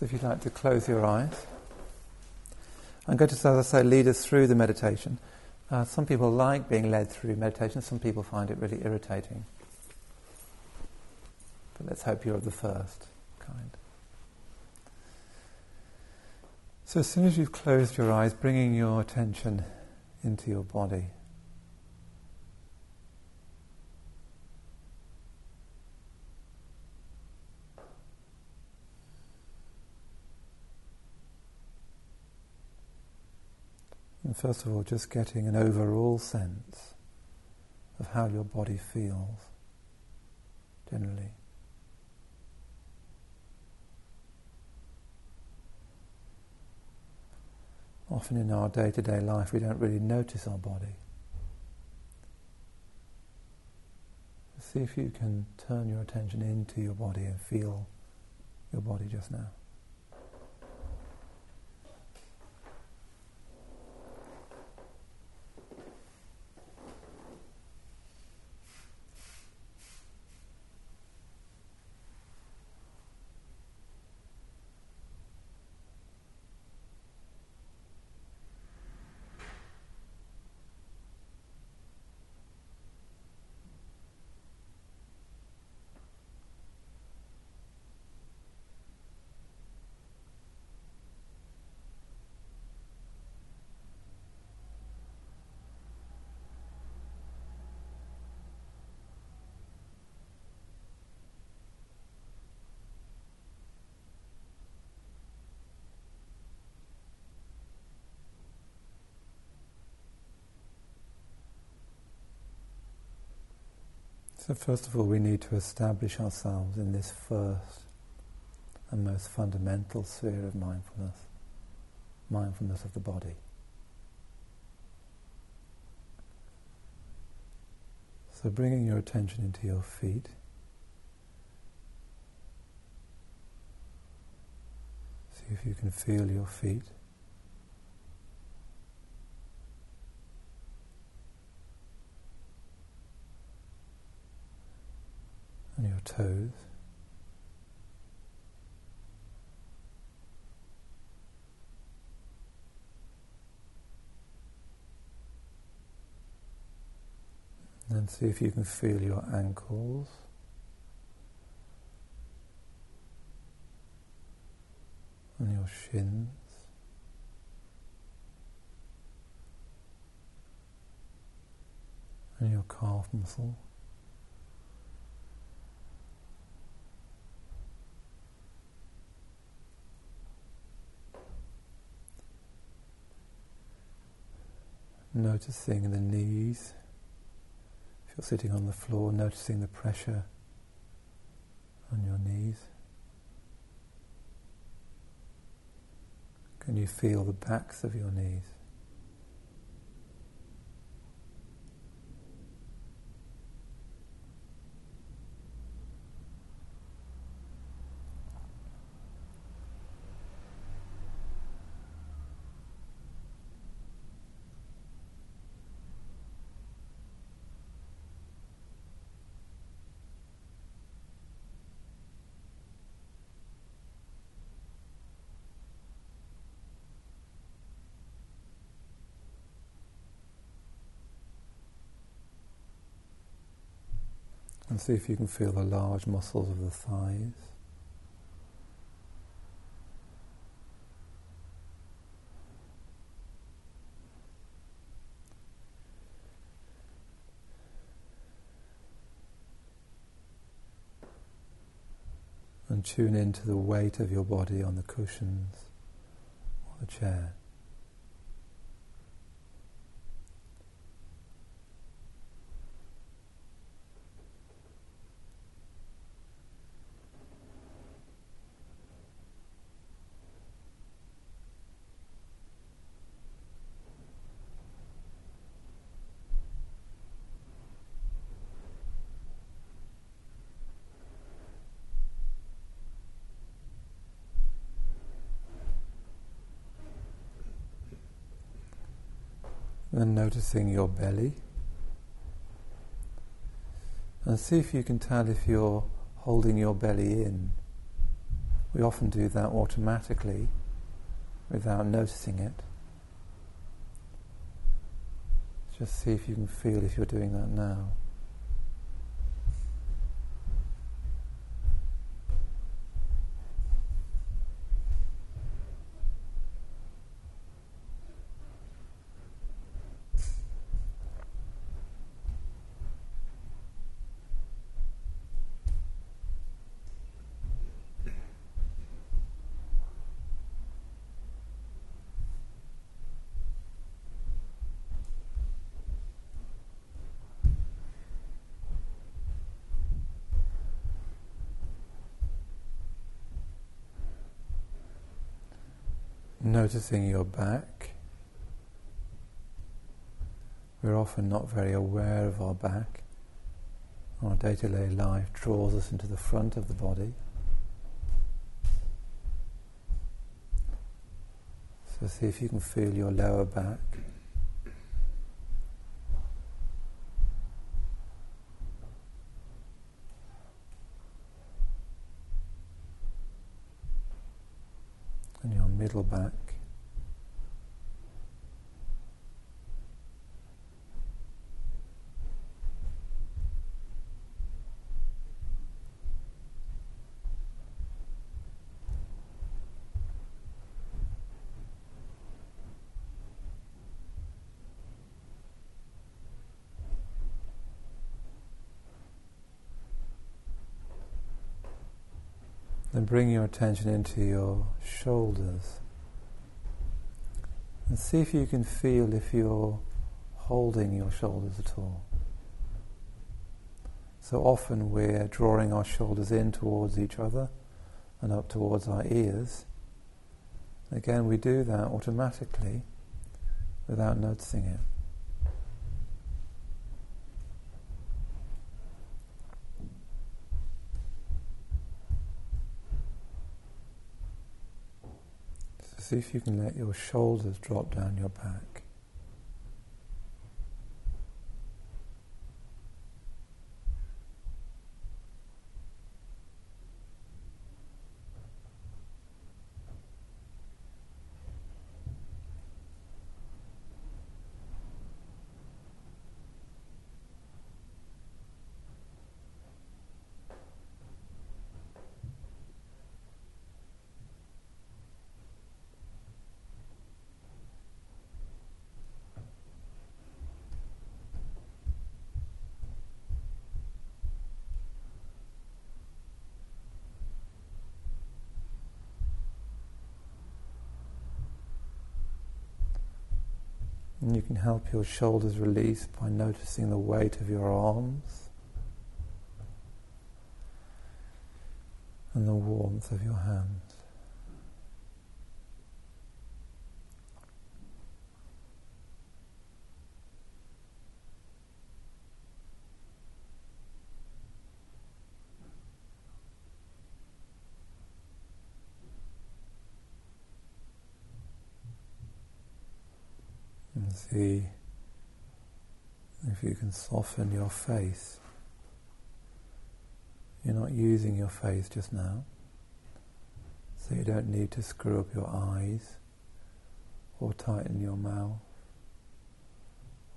So if you'd like to close your eyes, I'm going to, as I say, lead us through the meditation. Uh, some people like being led through meditation, some people find it really irritating. But let's hope you're of the first kind. So, as soon as you've closed your eyes, bringing your attention into your body. First of all, just getting an overall sense of how your body feels generally. Often in our day to day life, we don't really notice our body. See if you can turn your attention into your body and feel your body just now. So, first of all, we need to establish ourselves in this first and most fundamental sphere of mindfulness mindfulness of the body. So, bringing your attention into your feet. See if you can feel your feet. on your toes. And see if you can feel your ankles. And your shins. And your calf muscle. Noticing the knees. If you're sitting on the floor, noticing the pressure on your knees. Can you feel the backs of your knees? And see if you can feel the large muscles of the thighs. And tune into the weight of your body on the cushions or the chair. and noticing your belly. And see if you can tell if you're holding your belly in We often do that automatically without noticing it. Just see if you can feel if you're doing that now. Noticing your back. We're often not very aware of our back. Our day to day life draws us into the front of the body. So, see if you can feel your lower back. And your middle back. Then bring your attention into your shoulders. And see if you can feel if you're holding your shoulders at all. So often we're drawing our shoulders in towards each other and up towards our ears. Again, we do that automatically without noticing it. See if you can let your shoulders drop down your back. And you can help your shoulders release by noticing the weight of your arms and the warmth of your hands. And see if you can soften your face. You're not using your face just now, so you don't need to screw up your eyes or tighten your mouth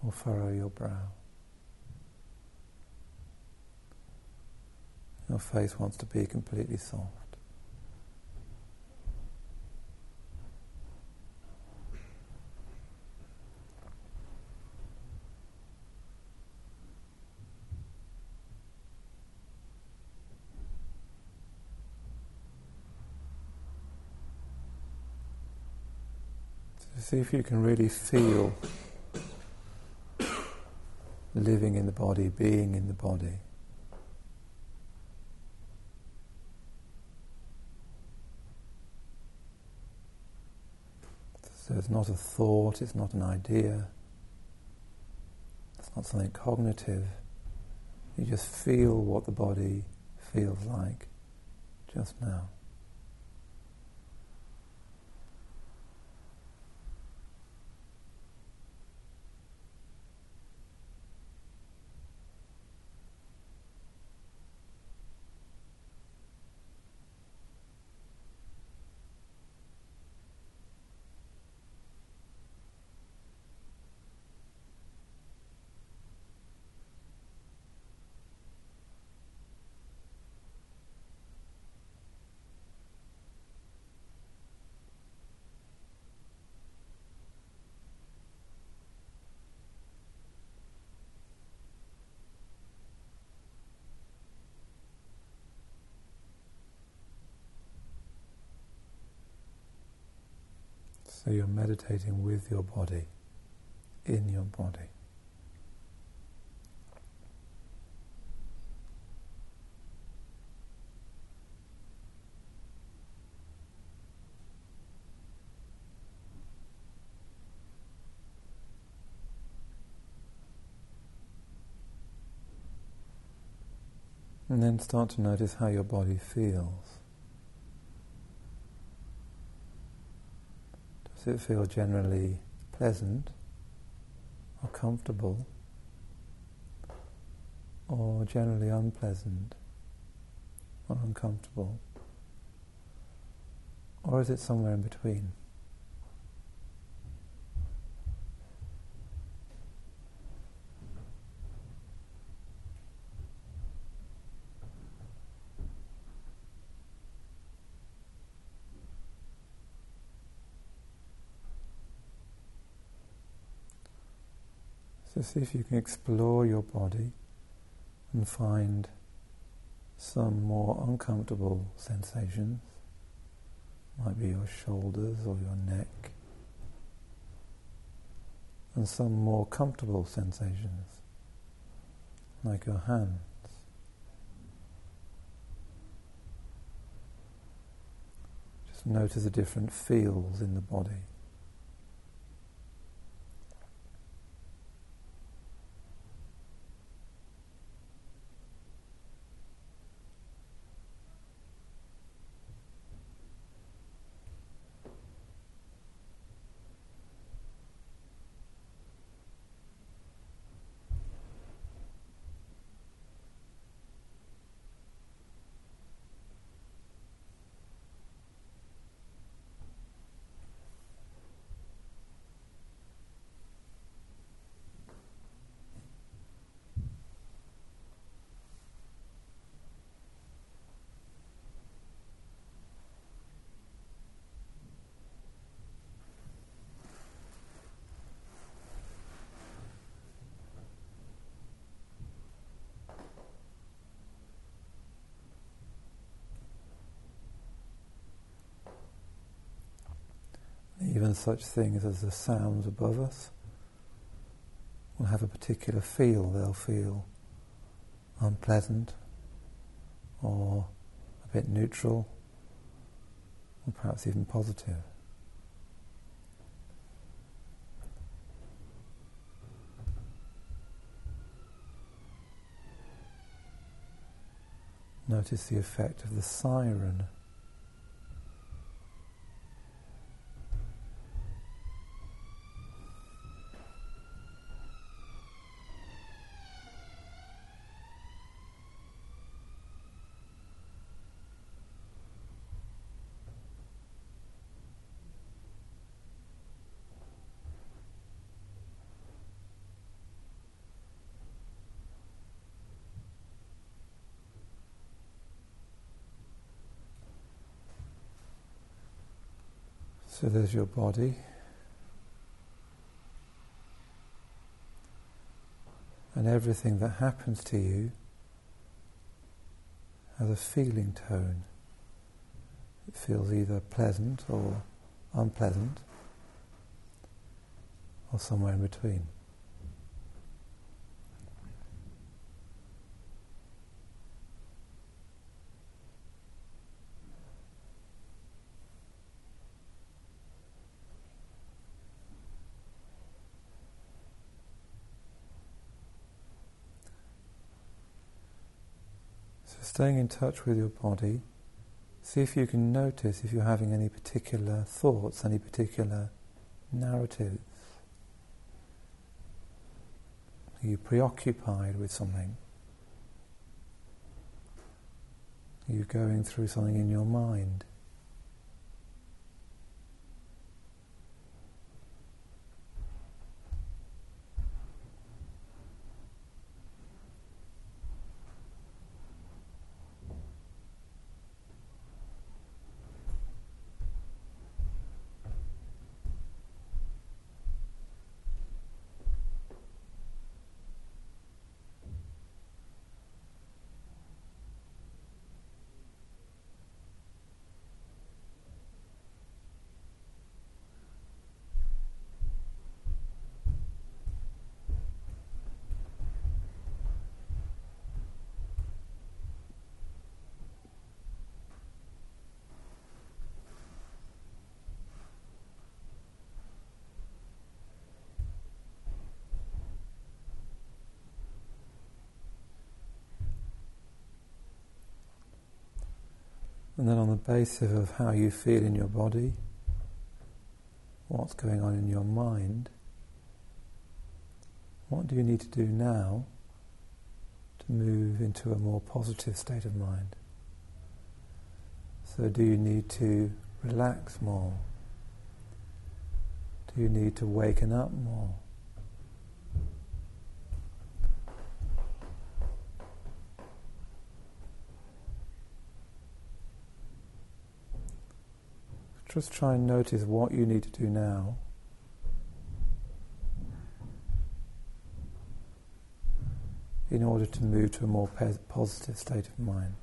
or furrow your brow. Your face wants to be completely soft. See if you can really feel living in the body, being in the body. So it's not a thought, it's not an idea, it's not something cognitive. You just feel what the body feels like just now. You're meditating with your body, in your body. And then start to notice how your body feels. Does it feel generally pleasant or comfortable or generally unpleasant or uncomfortable? Or is it somewhere in between? So see if you can explore your body and find some more uncomfortable sensations. Might be your shoulders or your neck. And some more comfortable sensations, like your hands. Just notice the different feels in the body. Such things as the sounds above us will have a particular feel. They'll feel unpleasant or a bit neutral or perhaps even positive. Notice the effect of the siren So there's your body. And everything that happens to you has a feeling tone. It feels either pleasant or unpleasant, or somewhere in between. Staying in touch with your body, see if you can notice if you're having any particular thoughts, any particular narratives. Are you preoccupied with something? Are you going through something in your mind? And then, on the basis of how you feel in your body, what's going on in your mind, what do you need to do now to move into a more positive state of mind? So, do you need to relax more? Do you need to waken up more? Just try and notice what you need to do now. in order to move to a more positive state of mind.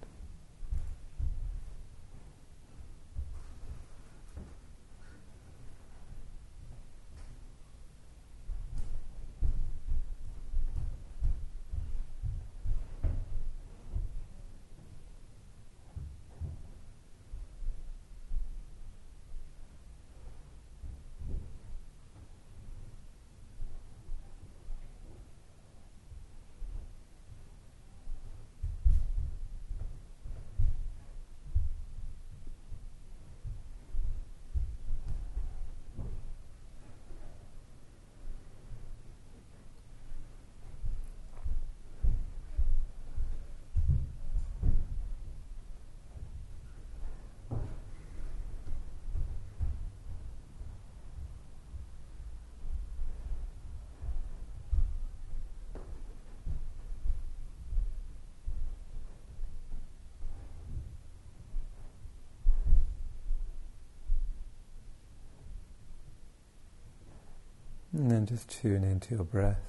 And then just tune into your breath.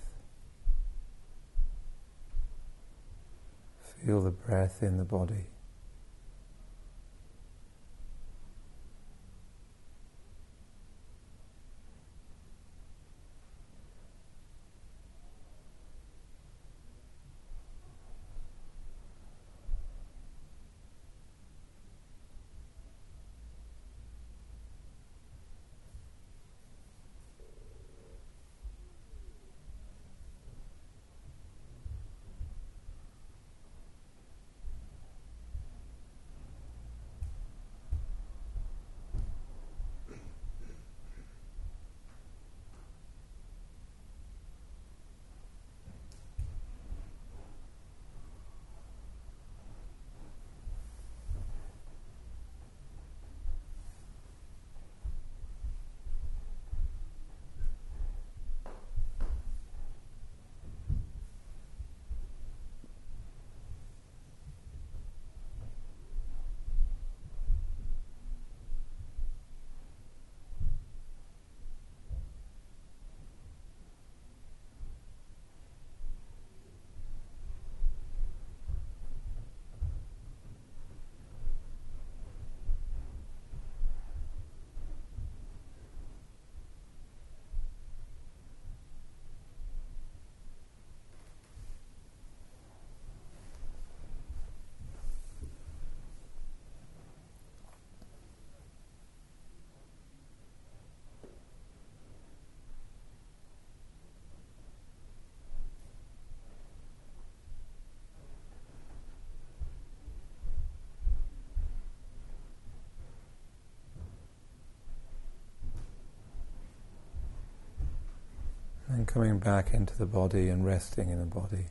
Feel the breath in the body. Coming back into the body and resting in the body.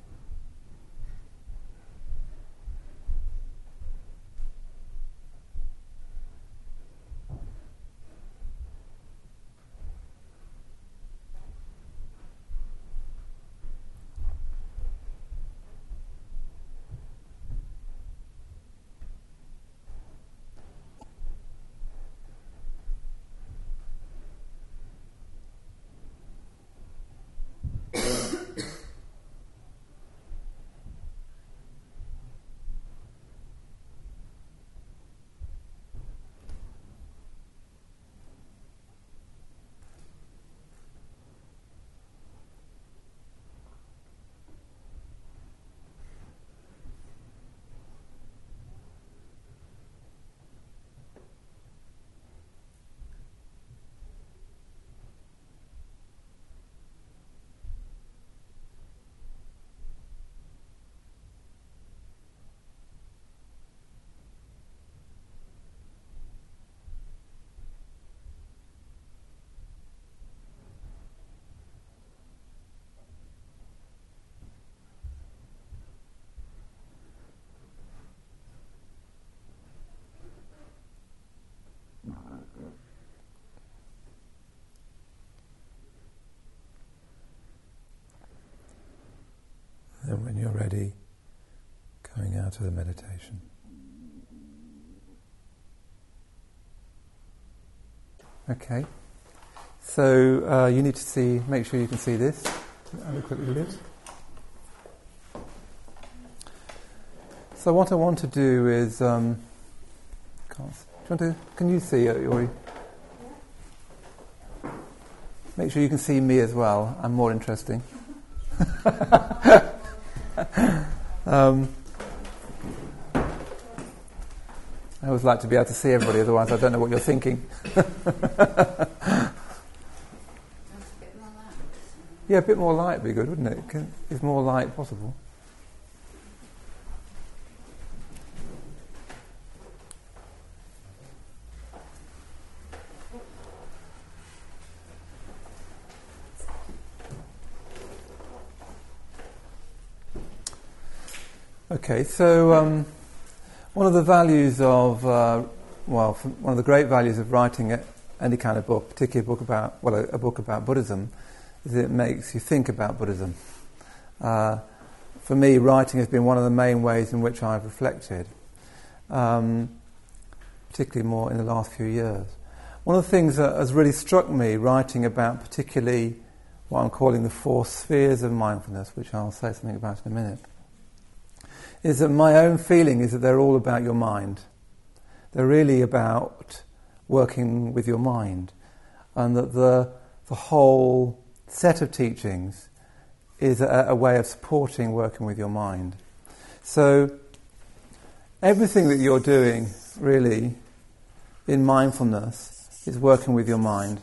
To the meditation. Okay, so uh, you need to see, make sure you can see this. Have a quick look at it. So what I want to do is, um, can't, do you want to, can you see it, Yuri? Make sure you can see me as well. I'm more interesting. um, I always like to be able to see everybody, otherwise I don't know what you're thinking. yeah, a bit more light would be good, wouldn't it? Can, is more light possible? Okay, so um, one of the values of, uh, well, one of the great values of writing any kind of book, particularly a book about, well, a, a book about Buddhism, is it makes you think about Buddhism. Uh, for me, writing has been one of the main ways in which I've reflected, um, particularly more in the last few years. One of the things that has really struck me writing about, particularly what I'm calling the four spheres of mindfulness, which I'll say something about in a minute, is that my own feeling is that they're all about your mind. They're really about working with your mind. And that the, the whole set of teachings is a, a way of supporting working with your mind. So, everything that you're doing, really, in mindfulness, is working with your mind.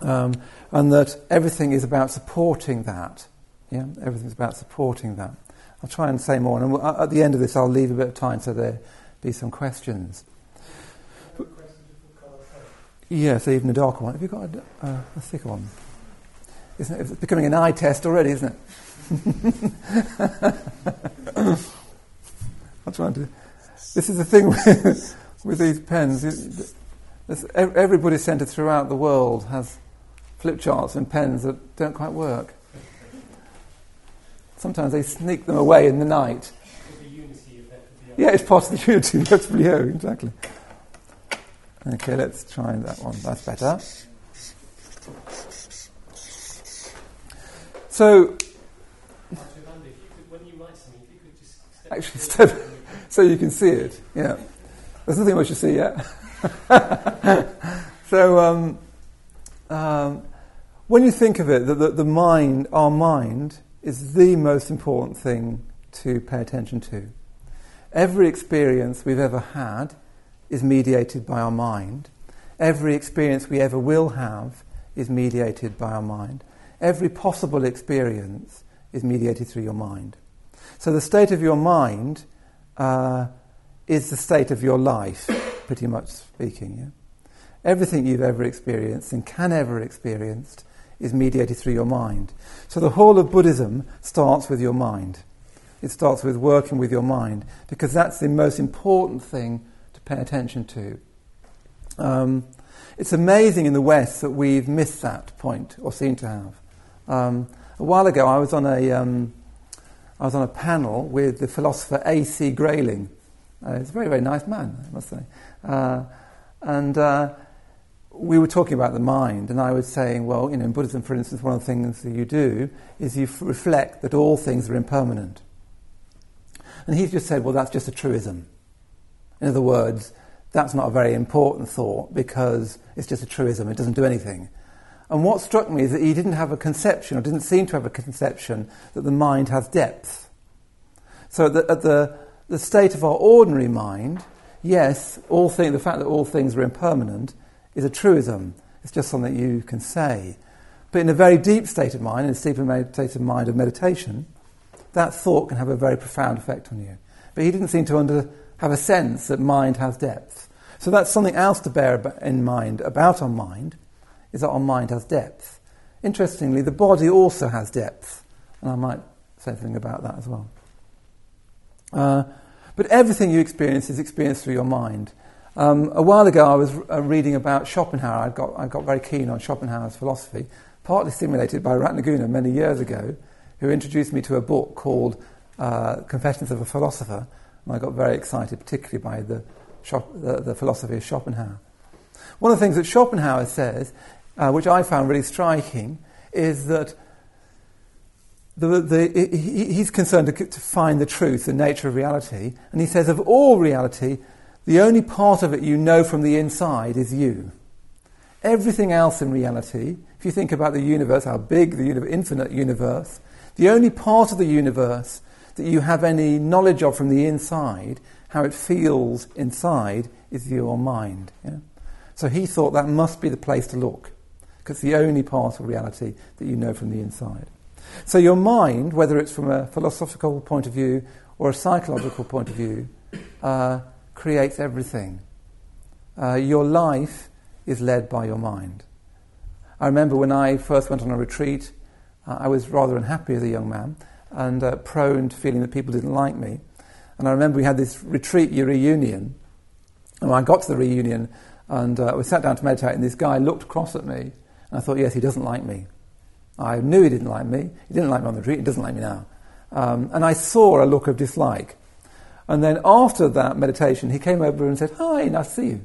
Um, and that everything is about supporting that. Yeah, everything's about supporting that. I'll try and say more, and at the end of this, I'll leave a bit of time so there be some questions. Yes, even a darker one. Have you got a, uh, a thicker one? Isn't it? It's becoming an eye test already, isn't it? I'm trying to. This is the thing with, with these pens. every Buddhist centre throughout the world has flip charts and pens that don't quite work. Sometimes they sneak them away in the night. Yeah, it's part of the unity the WO, exactly. Okay, let's try that one. That's better. So, actually, step so you can see it. Yeah, there's nothing much to see yet. so, um, um, when you think of it, the, the, the mind, our mind, is the most important thing to pay attention to. Every experience we've ever had is mediated by our mind. Every experience we ever will have is mediated by our mind. Every possible experience is mediated through your mind. So the state of your mind uh, is the state of your life, pretty much speaking. Yeah? Everything you've ever experienced and can ever experience is mediated through your mind. So the whole of Buddhism starts with your mind. It starts with working with your mind because that's the most important thing to pay attention to. Um, it's amazing in the West that we've missed that point or seem to have. Um, a while ago, I was on a um, I was on a panel with the philosopher A.C. Grayling. Uh, he's a very very nice man, I must say, uh, and. Uh, we were talking about the mind, and I was saying, well, you know, in Buddhism, for instance, one of the things that you do is you f- reflect that all things are impermanent. And he just said, well, that's just a truism. In other words, that's not a very important thought because it's just a truism, it doesn't do anything. And what struck me is that he didn't have a conception, or didn't seem to have a conception, that the mind has depth. So that at the, the state of our ordinary mind, yes, all thing, the fact that all things are impermanent is a truism. It's just something that you can say. But in a very deep state of mind, in a deep state of mind of meditation, that thought can have a very profound effect on you. But he didn't seem to under, have a sense that mind has depth. So that's something else to bear in mind about our mind, is that our mind has depth. Interestingly, the body also has depth, and I might say something about that as well. Uh, but everything you experience is experienced through your mind. Um, a while ago, I was uh, reading about Schopenhauer. I got, I got very keen on Schopenhauer's philosophy, partly stimulated by Ratnaguna many years ago, who introduced me to a book called uh, Confessions of a Philosopher, and I got very excited, particularly by the, the, the philosophy of Schopenhauer. One of the things that Schopenhauer says, uh, which I found really striking, is that the, the, he's concerned to, to find the truth, the nature of reality, and he says, of all reality, the only part of it you know from the inside is you. Everything else in reality, if you think about the universe, how big the infinite universe, the only part of the universe that you have any knowledge of from the inside, how it feels inside, is your mind. Yeah? So he thought that must be the place to look, because it's the only part of reality that you know from the inside. So your mind, whether it's from a philosophical point of view or a psychological point of view, uh, creates everything. Uh, your life is led by your mind. I remember when I first went on a retreat, uh, I was rather unhappy as a young man and uh, prone to feeling that people didn't like me. And I remember we had this retreat your reunion, and when I got to the reunion and uh, we sat down to meditate, and this guy looked across at me, and I thought, yes, he doesn't like me. I knew he didn't like me. He didn't like me on the retreat. He doesn't like me now. Um, and I saw a look of dislike. And then after that meditation, he came over and said, Hi, nice to see you.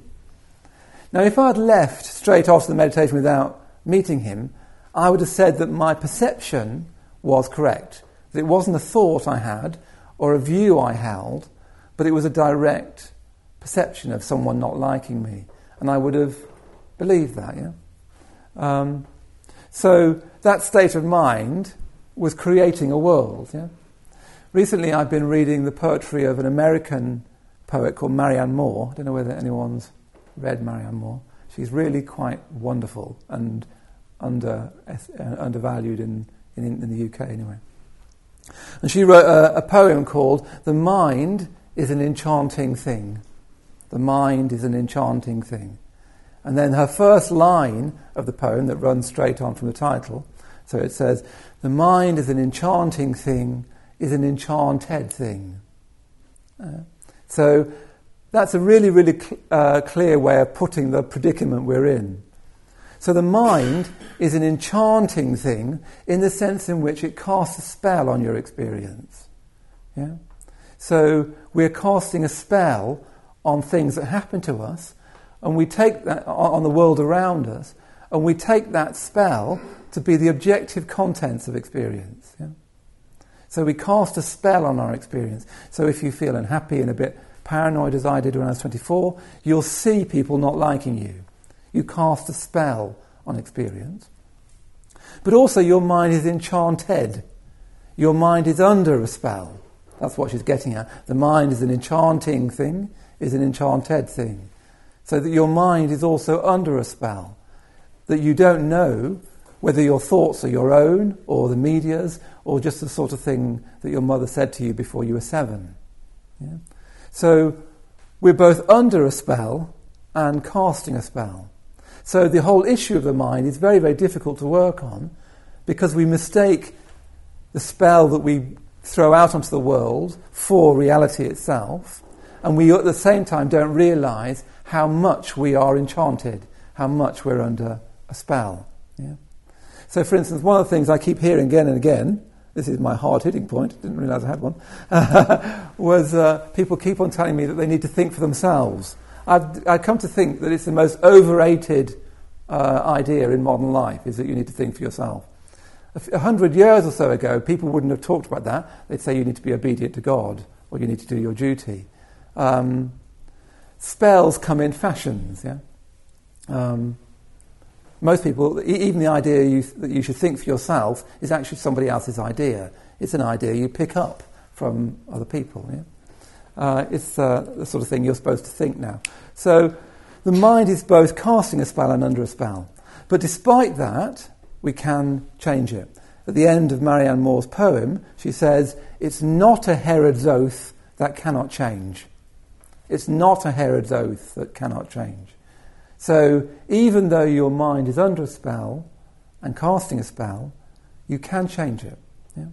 Now, if I had left straight after the meditation without meeting him, I would have said that my perception was correct. That it wasn't a thought I had or a view I held, but it was a direct perception of someone not liking me. And I would have believed that, yeah? Um, so that state of mind was creating a world. Yeah? Recently, I've been reading the poetry of an American poet called Marianne Moore. I don't know whether anyone's read Marianne Moore. She's really quite wonderful and under, uh, undervalued in, in, in, the UK, anyway. And she wrote a, a poem called The Mind is an Enchanting Thing. The mind is an enchanting thing. And then her first line of the poem that runs straight on from the title. So it says, The mind is an enchanting thing, is an enchanted thing. Uh, so that's a really, really cl- uh, clear way of putting the predicament we're in. So the mind is an enchanting thing in the sense in which it casts a spell on your experience. Yeah? So we're casting a spell on things that happen to us and we take that on the world around us, and we take that spell to be the objective contents of experience. Yeah? So we cast a spell on our experience. So if you feel unhappy and a bit paranoid as I did when I was 24, you'll see people not liking you. You cast a spell on experience. But also, your mind is enchanted. Your mind is under a spell. That's what she's getting at. The mind is an enchanting thing, is an enchanted thing so that your mind is also under a spell, that you don't know whether your thoughts are your own or the media's or just the sort of thing that your mother said to you before you were seven. Yeah? So we're both under a spell and casting a spell. So the whole issue of the mind is very, very difficult to work on because we mistake the spell that we throw out onto the world for reality itself, and we at the same time don't realize how much we are enchanted, how much we're under a spell. Yeah? So, for instance, one of the things I keep hearing again and again, this is my hard hitting point, didn't realize I had one, was uh, people keep on telling me that they need to think for themselves. I've, I've come to think that it's the most overrated uh, idea in modern life, is that you need to think for yourself. A hundred years or so ago, people wouldn't have talked about that. They'd say you need to be obedient to God, or you need to do your duty. Um, spells come in fashions. Yeah? Um, most people, even the idea you, that you should think for yourself is actually somebody else's idea. It's an idea you pick up from other people. Yeah? Uh, it's uh, the sort of thing you're supposed to think now. So the mind is both casting a spell and under a spell. But despite that, we can change it. At the end of Marianne Moore's poem, she says, It's not a Herod's oath that cannot change. It's not a Herod's oath that cannot change. So even though your mind is under a spell and casting a spell, you can change it. Yeah?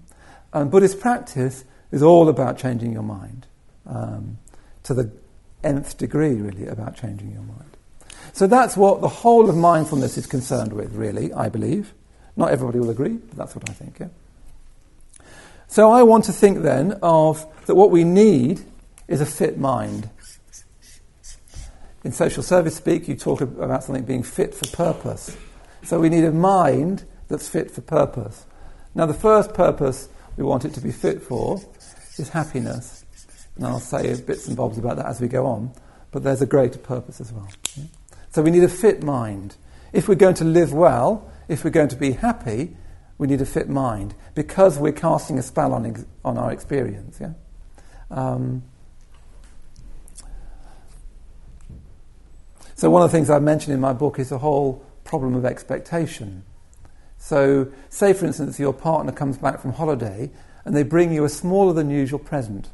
And Buddhist practice is all about changing your mind um, to the nth degree, really, about changing your mind. So that's what the whole of mindfulness is concerned with, really, I believe. Not everybody will agree, but that's what I think. Yeah? So I want to think then of that what we need is a fit mind. In social service speak, you talk about something being fit for purpose. So we need a mind that's fit for purpose. Now, the first purpose we want it to be fit for is happiness. And I'll say bits and bobs about that as we go on, but there's a greater purpose as well. So we need a fit mind. If we're going to live well, if we're going to be happy, we need a fit mind because we're casting a spell on, ex- on our experience. Yeah? Um, so, one of the things I've mentioned in my book is the whole problem of expectation. So, say for instance, your partner comes back from holiday and they bring you a smaller than usual present.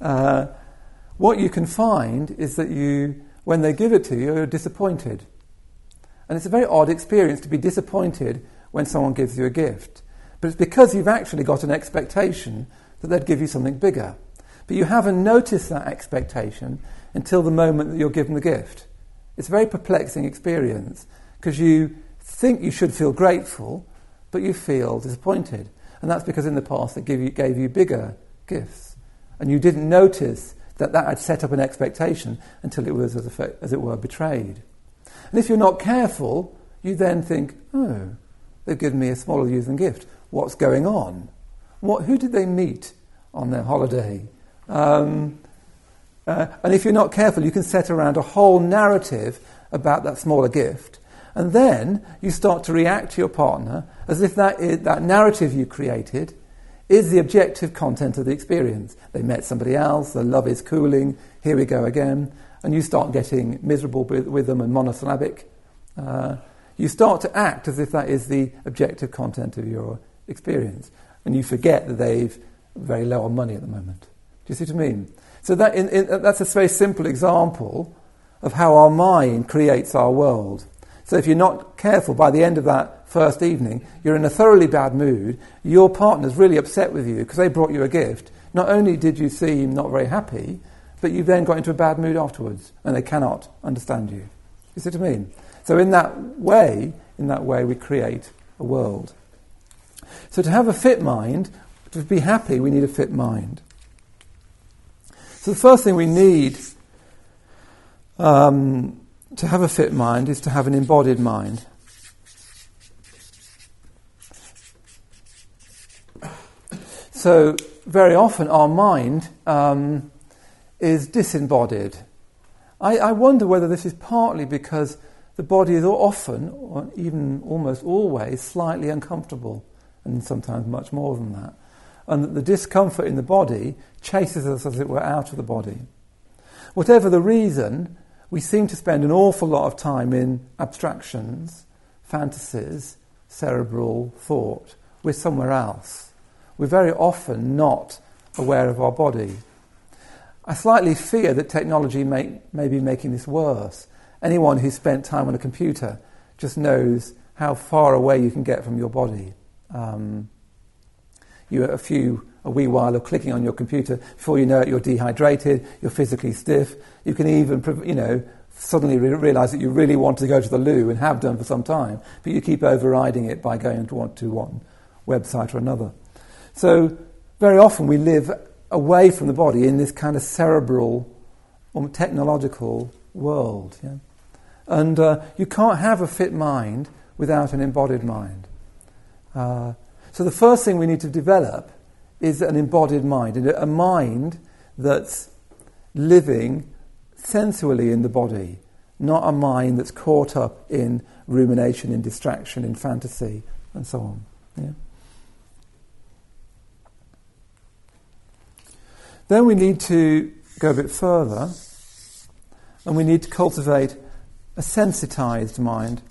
Uh, what you can find is that you, when they give it to you, you're disappointed. And it's a very odd experience to be disappointed when someone gives you a gift. But it's because you've actually got an expectation that they'd give you something bigger. But you haven't noticed that expectation until the moment that you're given the gift. It's a very perplexing experience because you think you should feel grateful, but you feel disappointed. And that's because in the past they gave you, gave you bigger gifts. And you didn't notice that that had set up an expectation until it was, as, as it were, betrayed. And if you're not careful, you then think, oh, they've given me a smaller using gift. What's going on? What, who did they meet on their holiday? Um, uh, and if you're not careful, you can set around a whole narrative about that smaller gift. And then you start to react to your partner as if that, is, that narrative you created is the objective content of the experience. They met somebody else, the love is cooling, here we go again. And you start getting miserable with, with them and monosyllabic. Uh, you start to act as if that is the objective content of your experience. And you forget that they've very low on money at the moment. Do you see what I mean? So that in, in, that's a very simple example of how our mind creates our world. So if you're not careful, by the end of that first evening, you're in a thoroughly bad mood. Your partner's really upset with you because they brought you a gift. Not only did you seem not very happy, but you then got into a bad mood afterwards, and they cannot understand you. You see what I mean? So in that way, in that way, we create a world. So to have a fit mind, to be happy, we need a fit mind. So the first thing we need um, to have a fit mind is to have an embodied mind. So very often our mind um, is disembodied. I, I, wonder whether this is partly because the body is often, or even almost always, slightly uncomfortable, and sometimes much more than that and that the discomfort in the body chases us, as it were, out of the body. Whatever the reason, we seem to spend an awful lot of time in abstractions, fantasies, cerebral thought. We're somewhere else. We're very often not aware of our body. I slightly fear that technology may, may be making this worse. Anyone who's spent time on a computer just knows how far away you can get from your body. Um, you a few a wee while of clicking on your computer. Before you know it you're dehydrated you're physically stiff. You can even you know suddenly re- realize that you really want to go to the loo and have done for some time but you keep overriding it by going to one, to one website or another. So very often we live away from the body in this kind of cerebral or technological world yeah? and uh, you can't have a fit mind without an embodied mind. Uh, so the first thing we need to develop is an embodied mind, a mind that's living sensually in the body, not a mind that's caught up in rumination, in distraction, in fantasy, and so on. Yeah? Then we need to go a bit further and we need to cultivate a sensitized mind.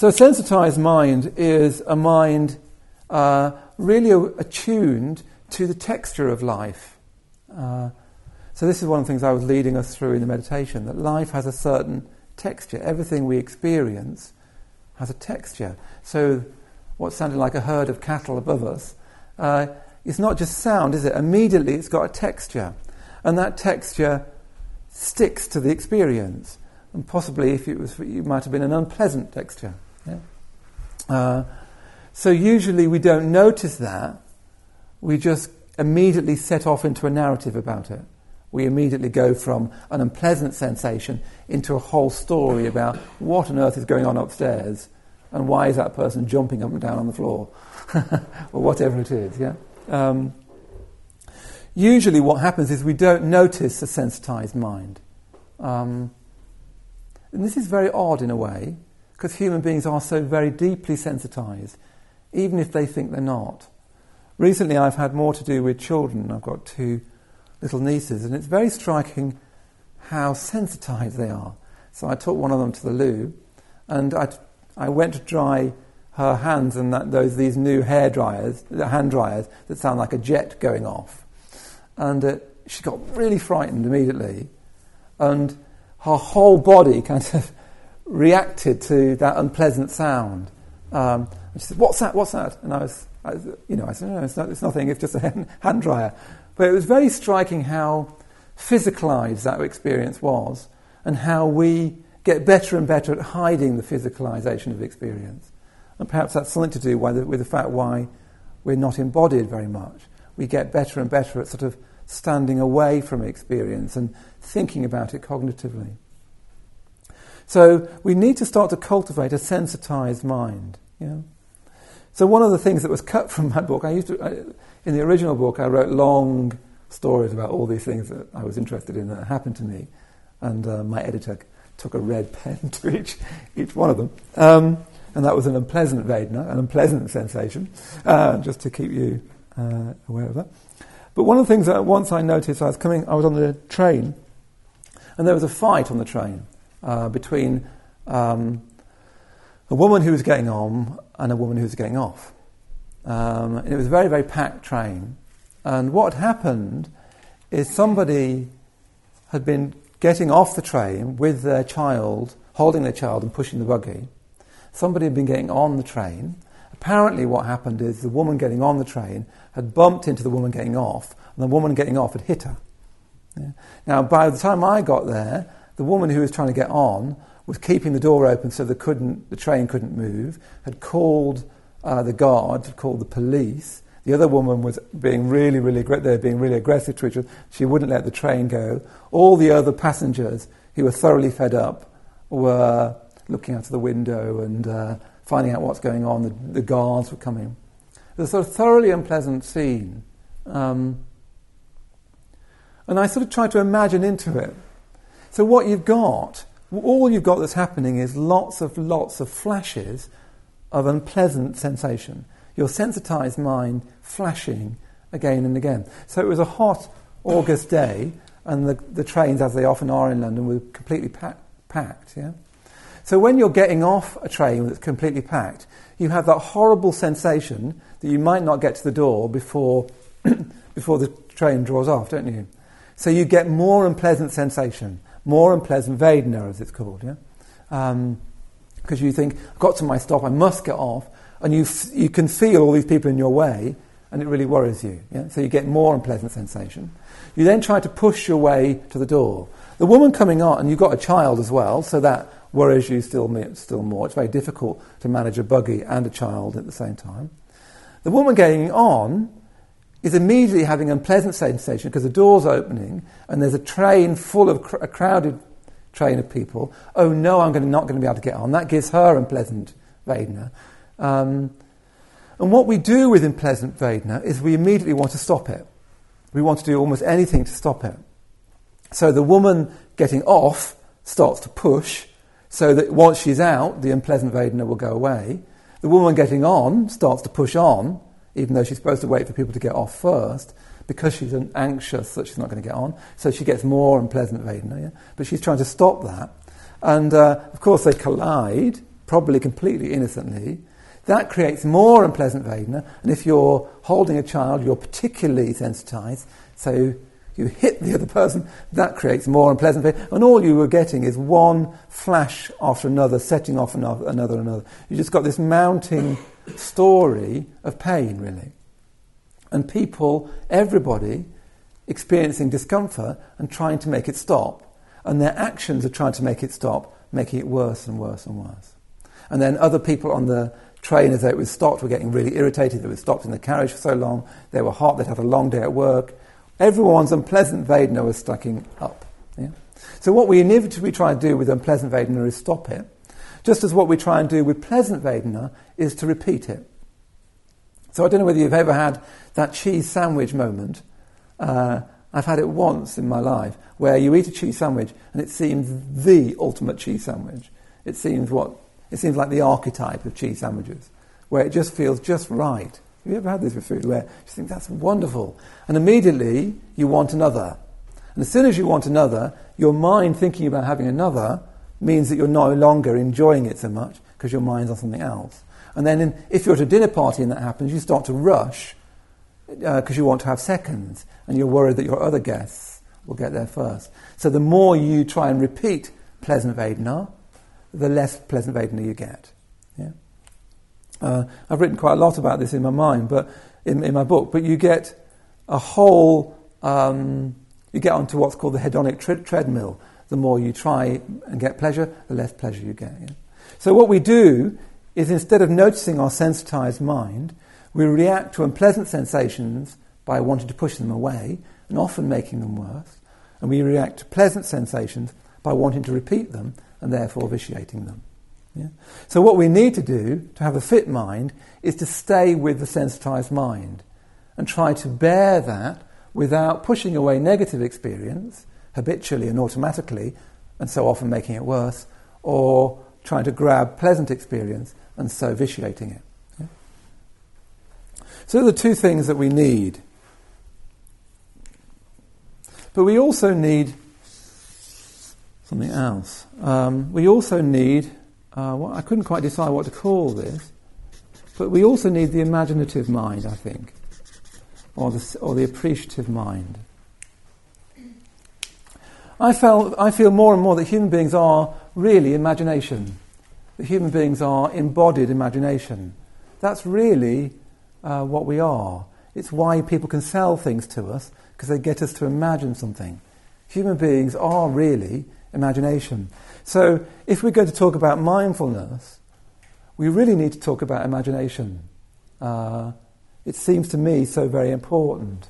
So, a sensitized mind is a mind uh, really attuned to the texture of life. Uh, so, this is one of the things I was leading us through in the meditation that life has a certain texture. Everything we experience has a texture. So, what sounded like a herd of cattle above us uh, is not just sound, is it? Immediately it's got a texture. And that texture sticks to the experience. and possibly if it was you, might have been an unpleasant texture. Yeah? Uh, so usually we don't notice that. We just immediately set off into a narrative about it. We immediately go from an unpleasant sensation into a whole story about what on earth is going on upstairs and why is that person jumping up and down on the floor or whatever it is. Yeah. Um, usually, what happens is we don't notice a sensitized mind. Um, and this is very odd in a way, because human beings are so very deeply sensitized, even if they think they're not. Recently, I've had more to do with children. I've got two little nieces, and it's very striking how sensitized they are. So I took one of them to the loo, and I, I went to dry her hands and that, those these new hair dryers, the hand dryers that sound like a jet going off, and uh, she got really frightened immediately, and her whole body kind of reacted to that unpleasant sound. Um, and she said, "What's that? What's that?" And I was, I you know, I said, "No, it's, not, it's nothing. It's just a hand dryer." But it was very striking how physicalized that experience was, and how we get better and better at hiding the physicalization of experience. And perhaps that's something to do with with the fact why we're not embodied very much. We get better and better at sort of standing away from experience and thinking about it cognitively. So we need to start to cultivate a sensitized mind. So one of the things that was cut from my book, I used to, I, in the original book, I wrote long stories about all these things that I was interested in that happened to me, and uh, my editor took a red pen to each each one of them, um, and that was an unpleasant Vedana, an unpleasant sensation, uh, just to keep you uh, aware of that. But one of the things that once I noticed, I was coming, I was on the train, and there was a fight on the train uh, between um, a woman who was getting on and a woman who was getting off. Um, it was a very, very packed train. And what happened is somebody had been getting off the train with their child, holding their child and pushing the buggy. Somebody had been getting on the train, Apparently, what happened is the woman getting on the train had bumped into the woman getting off, and the woman getting off had hit her. Yeah. Now, by the time I got there, the woman who was trying to get on was keeping the door open so the, couldn't, the train couldn't move, had called uh, the guard, had called the police. The other woman was being really, really, they were being really aggressive to each other. She wouldn't let the train go. All the other passengers, who were thoroughly fed up, were looking out of the window and uh, finding out what's going on. The, the guards were coming. It was a sort of thoroughly unpleasant scene. Um, and I sort of tried to imagine into it. So, what you've got, all you've got that's happening is lots of lots of flashes of unpleasant sensation. Your sensitized mind flashing again and again. So, it was a hot August day, and the, the trains, as they often are in London, were completely pack, packed. Yeah? So when you're getting off a train that's completely packed, you have that horrible sensation that you might not get to the door before, before the train draws off, don't you? So you get more unpleasant sensation, more unpleasant Vedana, as it's called, yeah? Because um, you think, I've got to my stop, I must get off, and you, f- you can feel all these people in your way, and it really worries you. Yeah? So you get more unpleasant sensation. You then try to push your way to the door. The woman coming on, and you've got a child as well, so that worries you still, still more. It's very difficult to manage a buggy and a child at the same time. The woman getting on is immediately having an unpleasant sensation because the door's opening and there's a train full of cr- a crowded train of people. Oh no, I'm gonna, not going to be able to get on. That gives her unpleasant Vedana. Um, and what we do with unpleasant Vedana is we immediately want to stop it. We want to do almost anything to stop it. So the woman getting off starts to push, so that once she's out, the unpleasant Vedana will go away. The woman getting on starts to push on, even though she's supposed to wait for people to get off first, because she's anxious that she's not going to get on. So she gets more unpleasant Vedana, yeah? but she's trying to stop that. And uh, of course, they collide, probably completely innocently. That creates more unpleasant Vedana, and if you're holding a child, you're particularly sensitized, so you hit the other person, that creates more unpleasant pain. And all you were getting is one flash after another, setting off another, another, another. You just got this mounting story of pain, really. And people, everybody, experiencing discomfort and trying to make it stop. and their actions are trying to make it stop, making it worse and worse and worse. And then other people on the train, as it was stopped, were getting really irritated. They were stopped in the carriage for so long. They were hot. They'd had a long day at work. Everyone's unpleasant Vedana was stacking up. Yeah? So what we inevitably try and do with unpleasant Vedana is stop it, just as what we try and do with pleasant Vedana is to repeat it. So I don't know whether you've ever had that cheese sandwich moment. Uh, I've had it once in my life where you eat a cheese sandwich and it seems the ultimate cheese sandwich. It seems what it seems like the archetype of cheese sandwiches, where it just feels just right. Have you ever had this with food where you think that's wonderful, and immediately you want another, and as soon as you want another, your mind thinking about having another means that you're no longer enjoying it so much because your mind's on something else. And then, in, if you're at a dinner party and that happens, you start to rush because uh, you want to have seconds, and you're worried that your other guests will get there first. So the more you try and repeat pleasant Vedana, the less pleasant Vedana you get. Yeah? Uh, I've written quite a lot about this in my mind, but in, in my book, but you get a whole, um, you get onto what's called the hedonic tre- treadmill. The more you try and get pleasure, the less pleasure you get. Yeah? So what we do is instead of noticing our sensitized mind, we react to unpleasant sensations by wanting to push them away and often making them worse. And we react to pleasant sensations by wanting to repeat them and therefore vitiating them. Yeah? So, what we need to do to have a fit mind is to stay with the sensitized mind and try to bear that without pushing away negative experience habitually and automatically, and so often making it worse, or trying to grab pleasant experience and so vitiating it. Yeah? So, the two things that we need. But we also need something else. Um, we also need, uh, well, I couldn't quite decide what to call this, but we also need the imaginative mind, I think, or the, or the appreciative mind. I, felt, I feel more and more that human beings are really imagination. That human beings are embodied imagination. That's really uh, what we are. It's why people can sell things to us, because they get us to imagine something. Human beings are really imagination. So, if we're going to talk about mindfulness, we really need to talk about imagination. Uh, it seems to me so very important.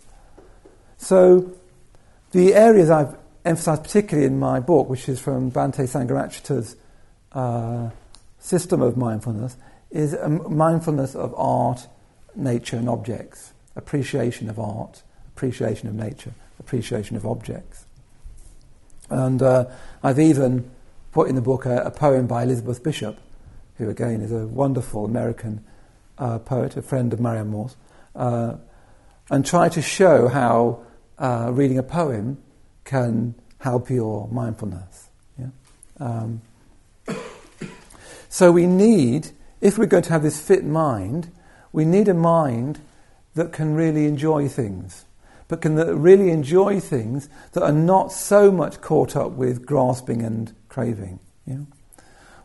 So, the areas I've emphasized particularly in my book, which is from Bhante Sangharakshita's uh, system of mindfulness, is mindfulness of art, nature, and objects, appreciation of art, appreciation of nature, appreciation of objects. And uh, I've even put in the book a, a, poem by Elizabeth Bishop, who again is a wonderful American uh, poet, a friend of Marianne Moore's, uh, and try to show how uh, reading a poem can help your mindfulness. Yeah? Um, so we need, if we're going to have this fit mind, we need a mind that can really enjoy things but can really enjoy things that are not so much caught up with grasping and craving.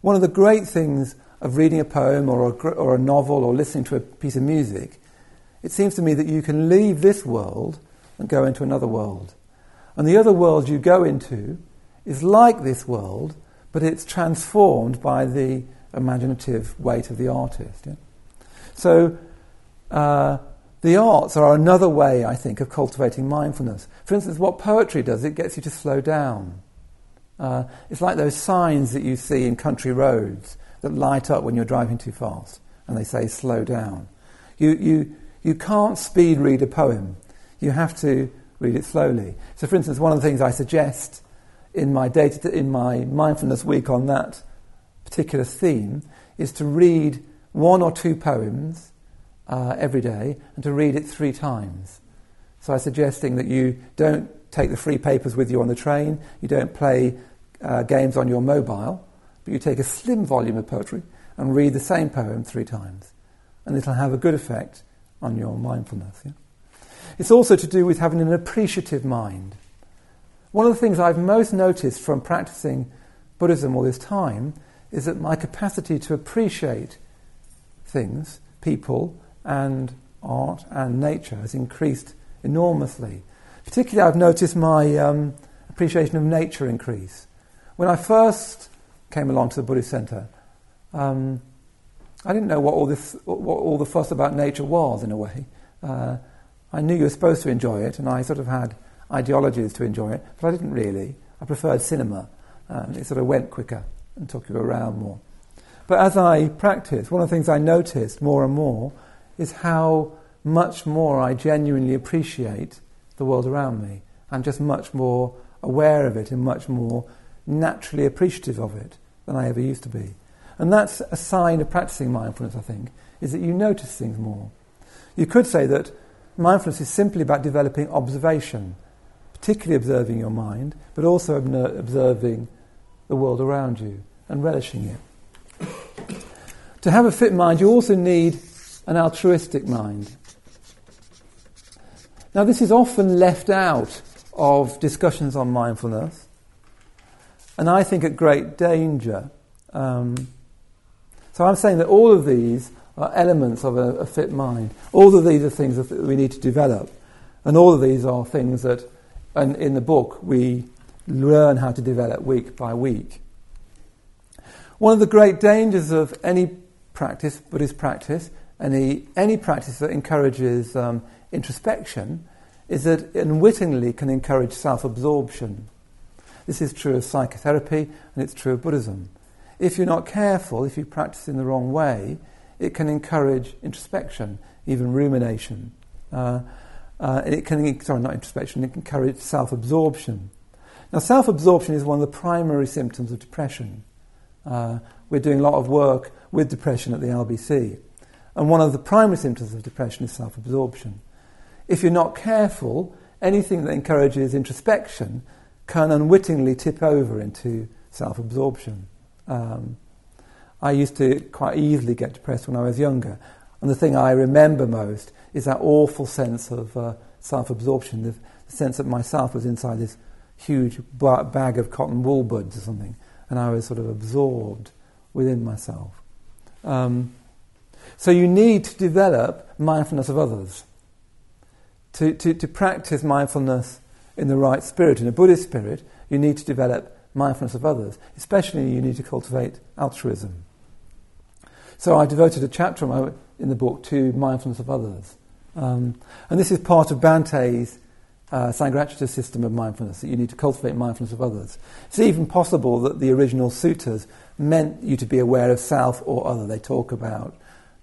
One of the great things of reading a poem or a, or a novel or listening to a piece of music, it seems to me that you can leave this world and go into another world. And the other world you go into is like this world, but it's transformed by the imaginative weight of the artist. Yeah? So, uh, the arts are another way, I think, of cultivating mindfulness. For instance, what poetry does, it gets you to slow down. Uh, it's like those signs that you see in country roads that light up when you're driving too fast and they say slow down. You, you, you can't speed read a poem, you have to read it slowly. So, for instance, one of the things I suggest in my, data, in my mindfulness week on that particular theme is to read one or two poems uh, every day and to read it three times. So I'm suggesting that you don't take the free papers with you on the train, you don't play uh, games on your mobile, but you take a slim volume of poetry and read the same poem three times. And it'll have a good effect on your mindfulness. Yeah? It's also to do with having an appreciative mind. One of the things I've most noticed from practicing Buddhism all this time is that my capacity to appreciate things, people, and art and nature has increased enormously. Particularly, I've noticed my um, appreciation of nature increase. When I first came along to the Buddhist Centre, um, I didn't know what all, this, what all the fuss about nature was, in a way. Uh, I knew you were supposed to enjoy it, and I sort of had ideologies to enjoy it, but I didn't really. I preferred cinema. Um, it sort of went quicker and took you around more. But as I practiced, one of the things I noticed more and more is how much more I genuinely appreciate the world around me. I'm just much more aware of it and much more naturally appreciative of it than I ever used to be. And that's a sign of practicing mindfulness, I think, is that you notice things more. You could say that mindfulness is simply about developing observation, particularly observing your mind, but also observing the world around you and relishing it. to have a fit mind, you also need an altruistic mind. Now, this is often left out of discussions on mindfulness, and I think at great danger. Um, so I'm saying that all of these are elements of a, a, fit mind. All of these are things that we need to develop, and all of these are things that, and in the book, we learn how to develop week by week. One of the great dangers of any practice, Buddhist practice, any, any practice that encourages um, introspection is that it unwittingly can encourage self absorption. This is true of psychotherapy and it's true of Buddhism. If you're not careful, if you practice in the wrong way, it can encourage introspection, even rumination. Uh, uh, it can, sorry, not introspection, it can encourage self absorption. Now, self absorption is one of the primary symptoms of depression. Uh, we're doing a lot of work with depression at the LBC. And one of the primary symptoms of depression is self absorption. If you're not careful, anything that encourages introspection can unwittingly tip over into self absorption. Um, I used to quite easily get depressed when I was younger. And the thing I remember most is that awful sense of uh, self absorption, the, sense that myself was inside this huge bag of cotton wool buds or something, and I was sort of absorbed within myself. Um, so you need to develop mindfulness of others. To, to, to practice mindfulness in the right spirit, in a Buddhist spirit, you need to develop mindfulness of others. Especially, you need to cultivate altruism. So I devoted a chapter in the book to mindfulness of others. Um, and this is part of Bhante's uh, Sangharakshita system of mindfulness, that you need to cultivate mindfulness of others. It's even possible that the original suttas meant you to be aware of self or other. They talk about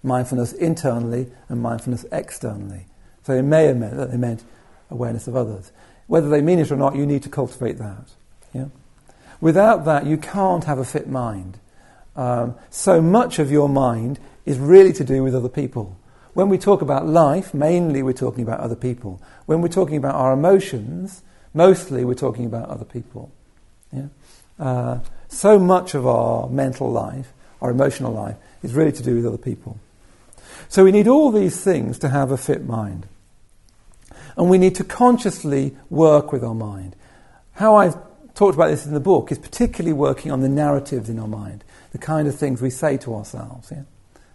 mindfulness internally and mindfulness externally. So it may have meant that they meant awareness of others. Whether they mean it or not, you need to cultivate that. Yeah? Without that, you can't have a fit mind. Um, so much of your mind is really to do with other people. When we talk about life, mainly we're talking about other people. When we're talking about our emotions, mostly we're talking about other people. Yeah? Uh, so much of our mental life, our emotional life, is really to do with other people. So we need all these things to have a fit mind. And we need to consciously work with our mind. How I've talked about this in the book is particularly working on the narratives in our mind, the kind of things we say to ourselves. Yeah?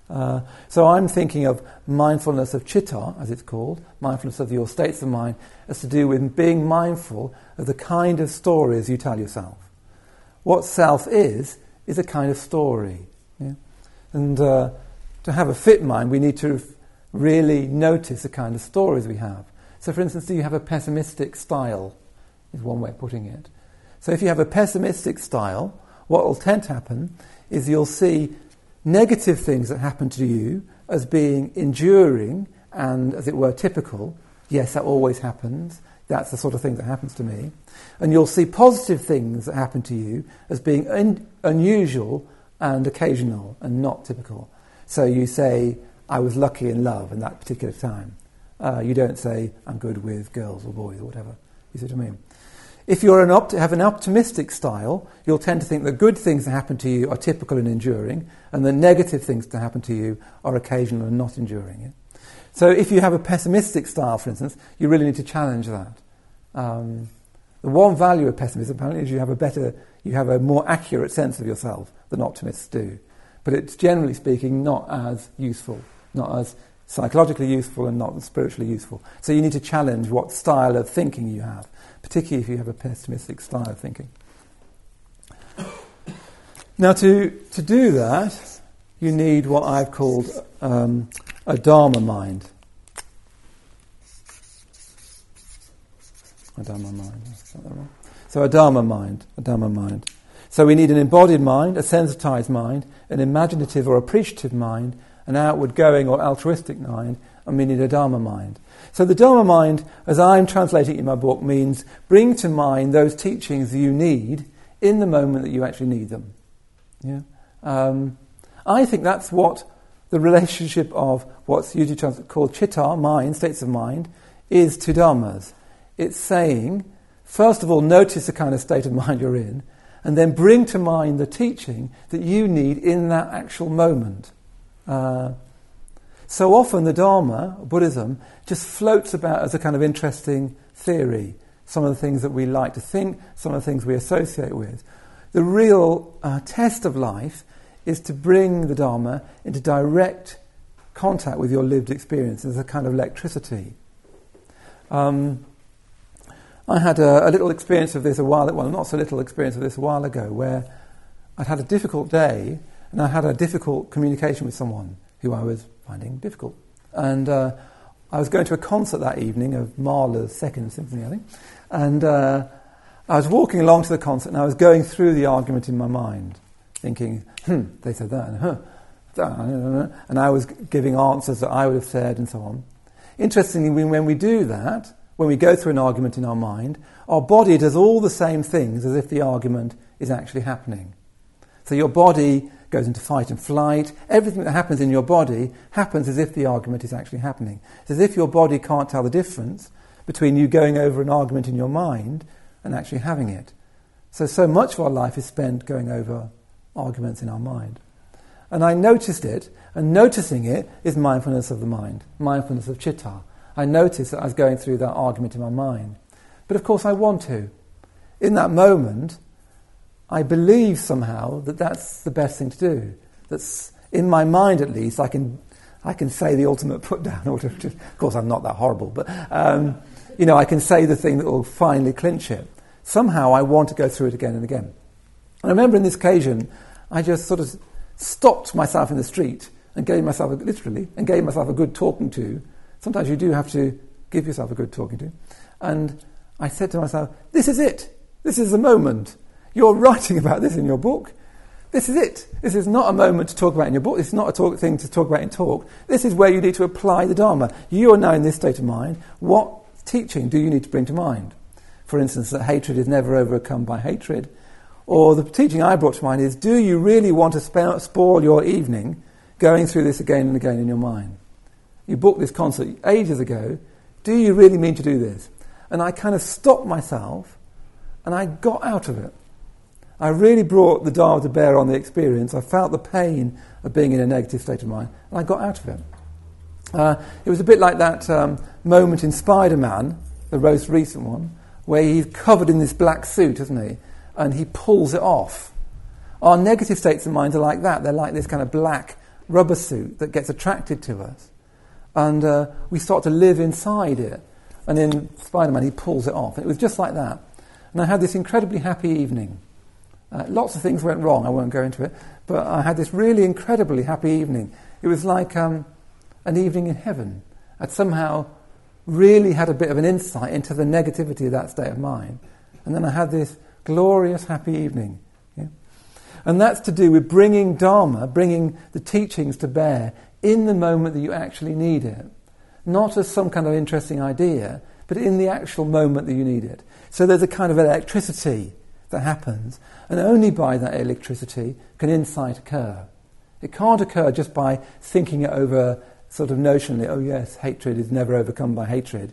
Uh, so I'm thinking of mindfulness of chitta, as it's called, mindfulness of your states of mind, as to do with being mindful of the kind of stories you tell yourself. What self is, is a kind of story. Yeah? And uh, to have a fit mind, we need to really notice the kind of stories we have. So, for instance, do you have a pessimistic style? Is one way of putting it. So, if you have a pessimistic style, what will tend to happen is you'll see negative things that happen to you as being enduring and, as it were, typical. Yes, that always happens. That's the sort of thing that happens to me. And you'll see positive things that happen to you as being un- unusual and occasional and not typical. So you say, I was lucky in love in that particular time. Uh, you don't say, I'm good with girls or boys or whatever. You see what I mean? If you opt- have an optimistic style, you'll tend to think that good things that happen to you are typical and enduring, and the negative things that happen to you are occasional and not enduring. Yeah? So if you have a pessimistic style, for instance, you really need to challenge that. Um, the one value of pessimism apparently is you have a better, you have a more accurate sense of yourself than optimists do. But it's generally speaking not as useful, not as psychologically useful and not spiritually useful. So you need to challenge what style of thinking you have, particularly if you have a pessimistic style of thinking. Now, to, to do that, you need what I've called um, a Dharma mind. A Dharma mind. So, a Dharma mind. A Dharma mind. So, we need an embodied mind, a sensitized mind, an imaginative or appreciative mind, an outward going or altruistic mind, we need a Dharma mind. So, the Dharma mind, as I'm translating in my book, means bring to mind those teachings you need in the moment that you actually need them. Yeah? Um, I think that's what the relationship of what's usually called chitta, mind, states of mind, is to dharmas. It's saying, first of all, notice the kind of state of mind you're in, and then bring to mind the teaching that you need in that actual moment. Uh, so often the Dharma, Buddhism, just floats about as a kind of interesting theory. Some of the things that we like to think, some of the things we associate with. The real uh, test of life is to bring the Dharma into direct contact with your lived experience as a kind of electricity. Um, I had a, a, little experience of this a while, well, not so little experience of this a while ago, where I'd had a difficult day and I had a difficult communication with someone who I was finding difficult. And uh, I was going to a concert that evening of Mahler's Second Symphony, I think, and uh, I was walking along to the concert and I was going through the argument in my mind, thinking, hmm, they said that, and, huh, and I was giving answers that I would have said and so on. Interestingly, when we do that, when we go through an argument in our mind, our body does all the same things as if the argument is actually happening. So your body goes into fight and flight. Everything that happens in your body happens as if the argument is actually happening. It's as if your body can't tell the difference between you going over an argument in your mind and actually having it. So, so much of our life is spent going over arguments in our mind. And I noticed it, and noticing it is mindfulness of the mind, mindfulness of chitta. I noticed that I was going through that argument in my mind. But of course, I want to. In that moment, I believe somehow that that's the best thing to do. That's in my mind, at least, I can, I can say the ultimate put down. of course, I'm not that horrible, but um, you know, I can say the thing that will finally clinch it. Somehow I want to go through it again and again. And I remember in this occasion, I just sort of stopped myself in the street and gave myself, a, literally, and gave myself a good talking to. Sometimes you do have to give yourself a good talking to. And I said to myself, this is it. This is the moment. You're writing about this in your book. This is it. This is not a moment to talk about in your book. This is not a talk, thing to talk about in talk. This is where you need to apply the Dharma. You are now in this state of mind. What teaching do you need to bring to mind? For instance, that hatred is never overcome by hatred. Or the teaching I brought to mind is do you really want to sp- spoil your evening going through this again and again in your mind? You booked this concert ages ago. Do you really mean to do this? And I kind of stopped myself and I got out of it. I really brought the Dharma to bear on the experience. I felt the pain of being in a negative state of mind and I got out of it. Uh, it was a bit like that um, moment in Spider Man, the most recent one, where he's covered in this black suit, isn't he? And he pulls it off. Our negative states of mind are like that. They're like this kind of black rubber suit that gets attracted to us. And uh, we start to live inside it. And in Spider Man, he pulls it off. And it was just like that. And I had this incredibly happy evening. Uh, lots of things went wrong, I won't go into it. But I had this really incredibly happy evening. It was like. Um, an evening in heaven. I'd somehow really had a bit of an insight into the negativity of that state of mind. And then I had this glorious, happy evening. Yeah? And that's to do with bringing Dharma, bringing the teachings to bear in the moment that you actually need it. Not as some kind of interesting idea, but in the actual moment that you need it. So there's a kind of electricity that happens, and only by that electricity can insight occur. It can't occur just by thinking it over sort of notionally, oh yes, hatred is never overcome by hatred.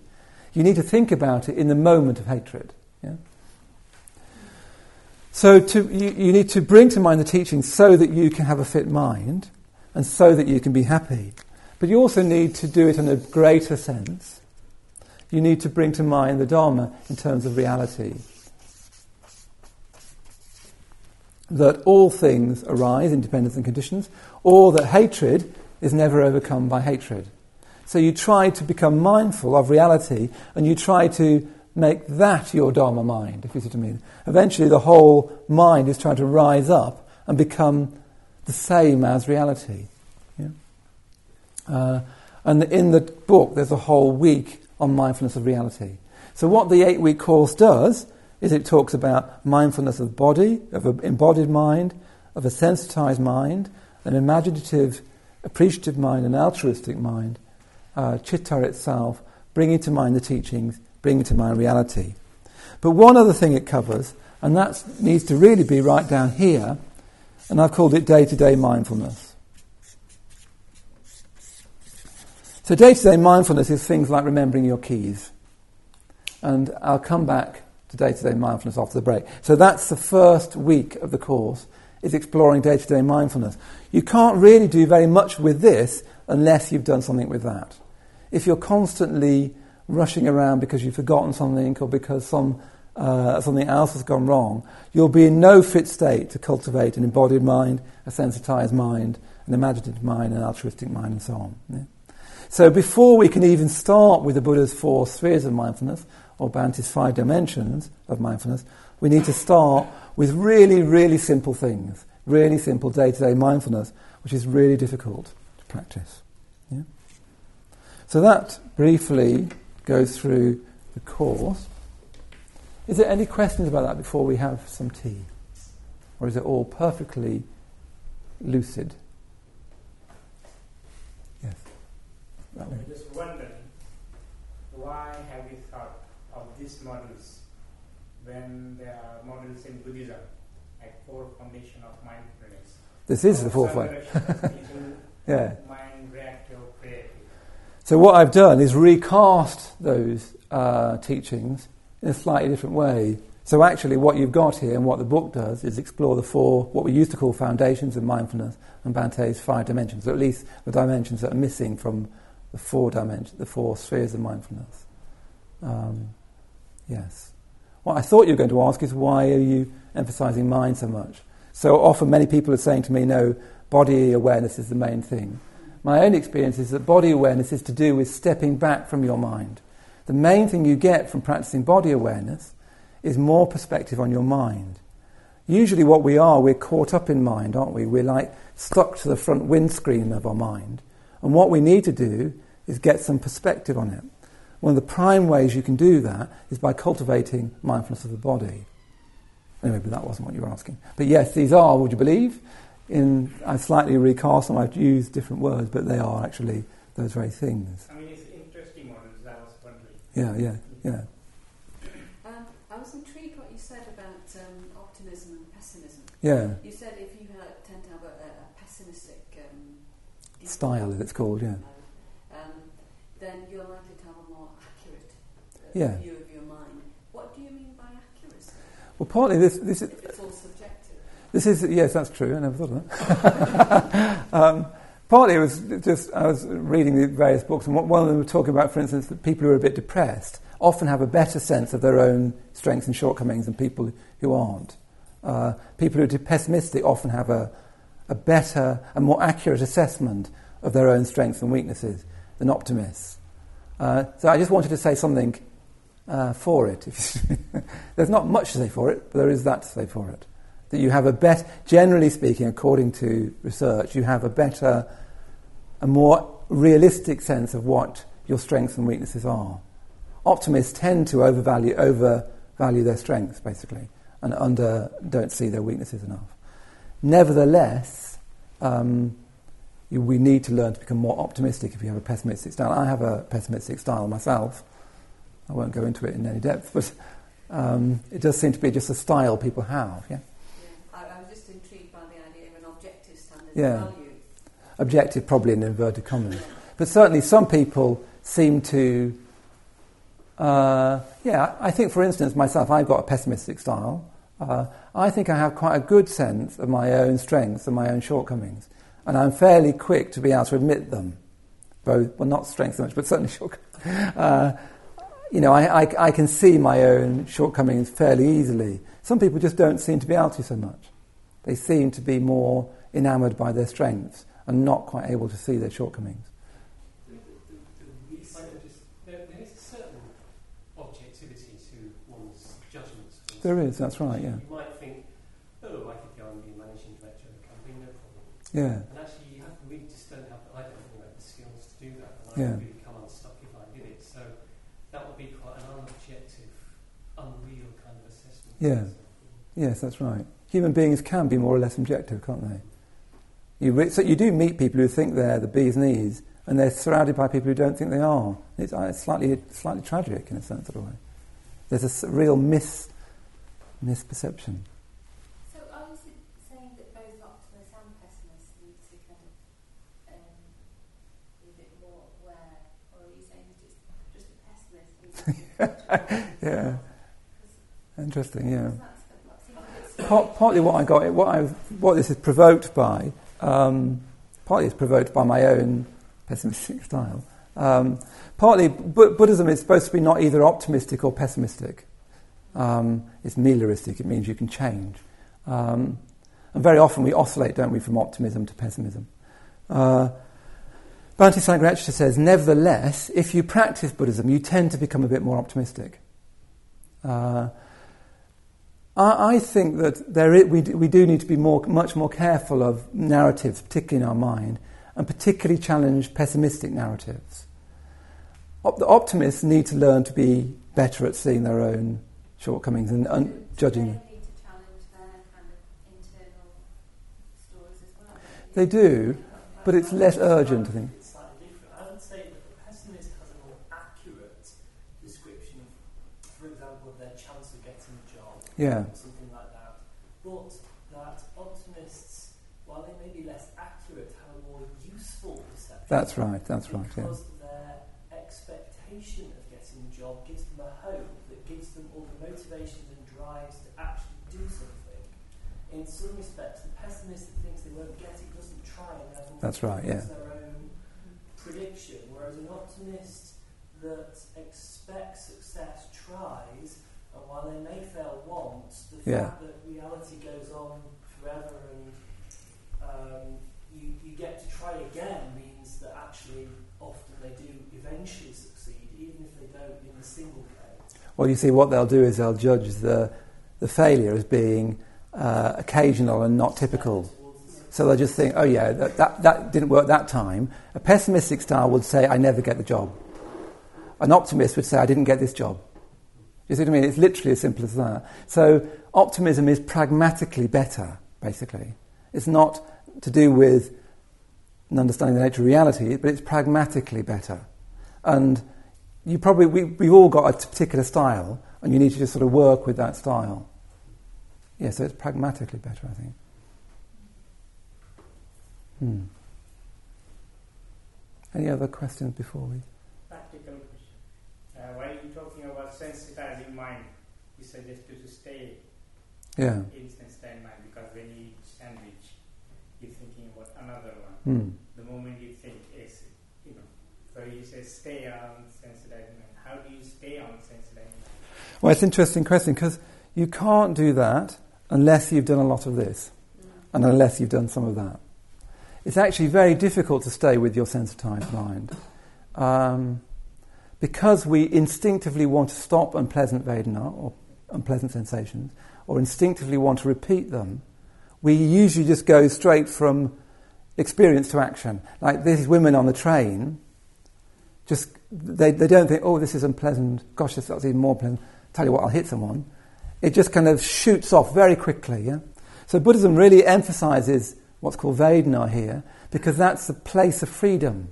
You need to think about it in the moment of hatred. Yeah? So to, you, you need to bring to mind the teaching so that you can have a fit mind and so that you can be happy. But you also need to do it in a greater sense. You need to bring to mind the Dharma in terms of reality. That all things arise in dependence and conditions, or that hatred is never overcome by hatred. So you try to become mindful of reality and you try to make that your Dharma mind, if you see what I mean. Eventually, the whole mind is trying to rise up and become the same as reality. Yeah? Uh, and in the book, there's a whole week on mindfulness of reality. So, what the eight week course does is it talks about mindfulness of body, of an embodied mind, of a sensitized mind, an imaginative, appreciative mind, an altruistic mind, uh, chitta itself, bringing to mind the teachings, bringing to mind reality. But one other thing it covers, and that needs to really be right down here, and I've called it day to day mindfulness. So, day to day mindfulness is things like remembering your keys. And I'll come back to day to day mindfulness after the break. So, that's the first week of the course, is exploring day to day mindfulness. You can't really do very much with this unless you've done something with that. If you're constantly rushing around because you've forgotten something or because some, uh, something else has gone wrong, you'll be in no fit state to cultivate an embodied mind, a sensitized mind, an imaginative mind, an altruistic mind, and so on. Yeah? So before we can even start with the Buddha's four spheres of mindfulness, or Bhante's five dimensions of mindfulness, we need to start with really, really simple things, really simple day to day mindfulness, which is really difficult to practice. Yeah? So that briefly goes through the course. Is there any questions about that before we have some tea? Or is it all perfectly lucid? Yes. Just wondering, why have you thought these models when there are models in Buddhism, like four foundation of mindfulness? This is the fourth way. yeah. Mind, reactive, creative. So what I've done is recast those uh, teachings in a slightly different way. So actually, what you've got here and what the book does is explore the four, what we used to call foundations of mindfulness, and Bhante's five dimensions, or at least the dimensions that are missing from the four dimensions, the four spheres of mindfulness. Um, yes. What I thought you were going to ask is why are you emphasizing mind so much? So often, many people are saying to me, no, body awareness is the main thing. My own experience is that body awareness is to do with stepping back from your mind. The main thing you get from practicing body awareness is more perspective on your mind. Usually, what we are, we're caught up in mind, aren't we? We're like stuck to the front windscreen of our mind. And what we need to do is get some perspective on it. One of the prime ways you can do that is by cultivating mindfulness of the body. Anyway, but that wasn't what you were asking. But yes, these are, would you believe, in I've slightly recast them. I've used different words, but they are actually those very things. I mean, it's interesting models. I was wondering. Yeah, yeah, yeah. Um, I was intrigued what you said about um, optimism and pessimism. Yeah. You said if you have, tend to have a, a pessimistic um, Style, as it's called, yeah. Um, then you're likely to have a more accurate uh, Yeah. view of your mind. What do you mean by accuracy? Well, partly this, this is, If it's all subjective. This is yes, that's true. I never thought of that. um, partly it was just I was reading the various books, and one of them was talking about, for instance, that people who are a bit depressed often have a better sense of their own strengths and shortcomings than people who aren't. Uh, people who are pessimistic often have a, a better, a more accurate assessment of their own strengths and weaknesses than optimists. Uh, so I just wanted to say something uh, for it. There's not much to say for it, but there is that to say for it that you have a better, generally speaking, according to research, you have a better, a more realistic sense of what your strengths and weaknesses are. Optimists tend to overvalue, overvalue their strengths, basically, and under, don't see their weaknesses enough. Nevertheless, um, you, we need to learn to become more optimistic if you have a pessimistic style. I have a pessimistic style myself. I won't go into it in any depth, but um, it does seem to be just a style people have. Yeah. Yeah. I, I was just intrigued by the idea of an objective standard Yeah. of value. objective probably in inverted commas. But certainly some people seem to, uh, yeah, I think for instance myself, I've got a pessimistic style. Uh, I think I have quite a good sense of my own strengths and my own shortcomings. And I'm fairly quick to be able to admit them. Both, well, not strengths so much, but certainly shortcomings. Uh, you know, I, I, I, can see my own shortcomings fairly easily. Some people just don't seem to be able to so much. They seem to be more enamoured by their strengths and not quite able to see their shortcomings. There is, that's right, yeah. You might think, oh, I think I'm the managing director of a company, no problem. Yeah. And actually, you have to just don't have, I don't think I have the skills to do that. yeah. Yeah. yes, that's right. Human beings can be more or less objective, can't they? You re- so you do meet people who think they're the bee's knees, and they're surrounded by people who don't think they are. It's, uh, it's slightly, slightly tragic in a sense of way. There's a s- real mis, misperception. So are you saying that both optimists and pessimists need to kind of um, be a bit more aware, or are you saying that it's just a pessimist Yeah, a bit Part, partly what I got, what I, what this is provoked by, um, partly it's provoked by my own pessimistic style. Um, partly, Bu- Buddhism is supposed to be not either optimistic or pessimistic. Um, it's melioristic. It means you can change. Um, and very often we oscillate, don't we, from optimism to pessimism. Uh, Bhante Sangharakshita says, nevertheless, if you practice Buddhism, you tend to become a bit more optimistic. Uh, I, I think that there i we, do, we do need to be more, much more careful of narratives, particularly in our mind, and particularly challenge pessimistic narratives. Op- the optimists need to learn to be better at seeing their own shortcomings and, and judging they them. need to challenge their kind of internal stories as well. They do, but it's less urgent, I think. It's slightly different. I would say that the pessimist has a more accurate description of, for example, their chance of getting a job, Yeah, something like that. But that optimists, while they may be less accurate, have a more useful perception. that's right, that's right, yeah. Because their expectation of getting a job gives them a hope that gives them all the motivations and drives to actually do something. In some respects, the pessimist that thinks they won't get it doesn't try and therefore That's right, yeah. makes their own prediction. Whereas an optimist that expects success tries, and while they may fail once, the Yeah. fact that reality goes on forever and um, you, you get to try again means that actually often they do eventually succeed, even if they don't in a single case. Well, you see, what they'll do is they'll judge the, the failure as being uh, occasional and not typical. So they'll just think, oh yeah, that, that, that didn't work that time. A pessimistic style would say, I never get the job. An optimist would say, I didn't get this job. You see what I mean? It's literally as simple as that. So optimism is pragmatically better, basically. It's not to do with an understanding the nature of reality, but it's pragmatically better. And you probably, we, we've all got a particular style, and you need to just sort of work with that style. Yeah, so it's pragmatically better, I think. Hmm. Any other questions before we? Practical question. Uh, while you're talking about sensitizing mind, you suggested to stay Yeah. in sensitized mind because when you eat sandwich, you're thinking about another one. Hmm. The moment you think is, you know, so you say stay on sensitized mind. How do you stay on sensitized mind? Well, it's an interesting question because you can't do that unless you've done a lot of this and unless you've done some of that. It's actually very difficult to stay with your sensitized mind um, because we instinctively want to stop unpleasant Vedana or unpleasant sensations or instinctively want to repeat them. We usually just go straight from experience to action. Like these women on the train, just they, they don't think, oh, this is unpleasant. Gosh, this is even more pleasant. Tell you what, I'll hit someone. It just kind of shoots off very quickly. Yeah? So Buddhism really emphasizes what's called Vedana here because that's the place of freedom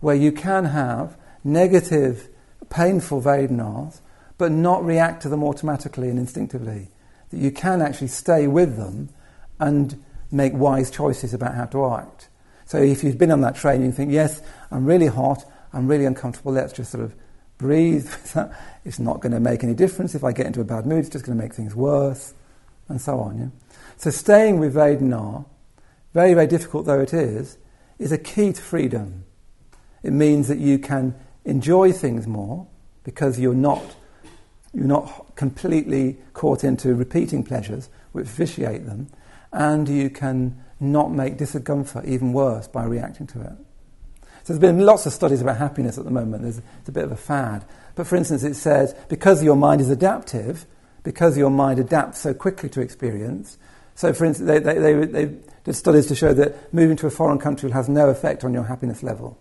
where you can have negative, painful Vedanas but not react to them automatically and instinctively. That you can actually stay with them and make wise choices about how to act. So if you've been on that train and you think, yes, I'm really hot, I'm really uncomfortable, let's just sort of breathe. it's not going to make any difference. If I get into a bad mood, it's just going to make things worse, and so on. Yeah? So staying with Vedana, very, very difficult though it is, is a key to freedom. It means that you can enjoy things more because you're not, you're not completely caught into repeating pleasures which vitiate them, and you can not make discomfort even worse by reacting to it. So there's been lots of studies about happiness at the moment. There's it's a bit of a fad. But for instance, it says because your mind is adaptive, because your mind adapts so quickly to experience. So, for instance, they, they, they, they did studies to show that moving to a foreign country has no effect on your happiness level.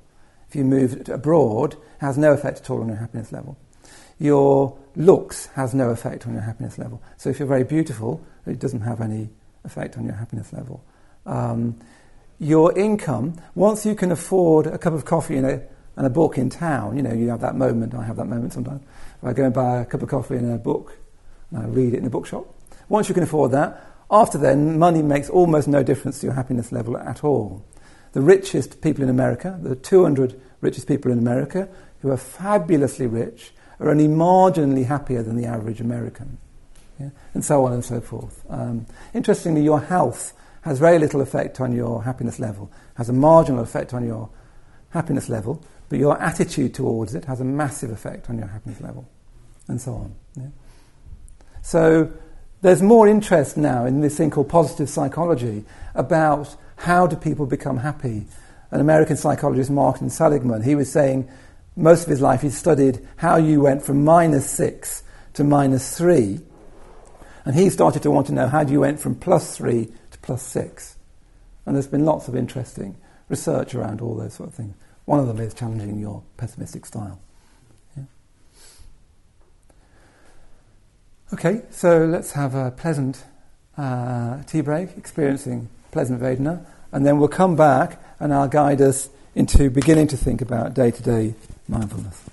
If you move abroad, it has no effect at all on your happiness level. Your looks has no effect on your happiness level. So, if you're very beautiful, it doesn't have any effect on your happiness level. Um, your income, once you can afford a cup of coffee and a, and a book in town, you know, you have that moment, I have that moment sometimes, I go and buy a cup of coffee and a book, and I read it in the bookshop. Once you can afford that, after then, money makes almost no difference to your happiness level at all. The richest people in America, the 200 richest people in America, who are fabulously rich, are only marginally happier than the average American. Yeah? And so on and so forth. Um, interestingly, your health has very little effect on your happiness level, has a marginal effect on your happiness level, but your attitude towards it has a massive effect on your happiness level, and so on. Yeah? So there's more interest now in this thing called positive psychology about how do people become happy. An American psychologist, Martin Seligman, he was saying most of his life he studied how you went from minus six to minus three, and he started to want to know how you went from plus three to plus six. And there's been lots of interesting research around all those sort of things. One of them is challenging your pessimistic style. Yeah. Okay, so let's have a pleasant uh, tea break, experiencing pleasant Vedana, and then we'll come back and I'll guide us into beginning to think about day to day mindfulness.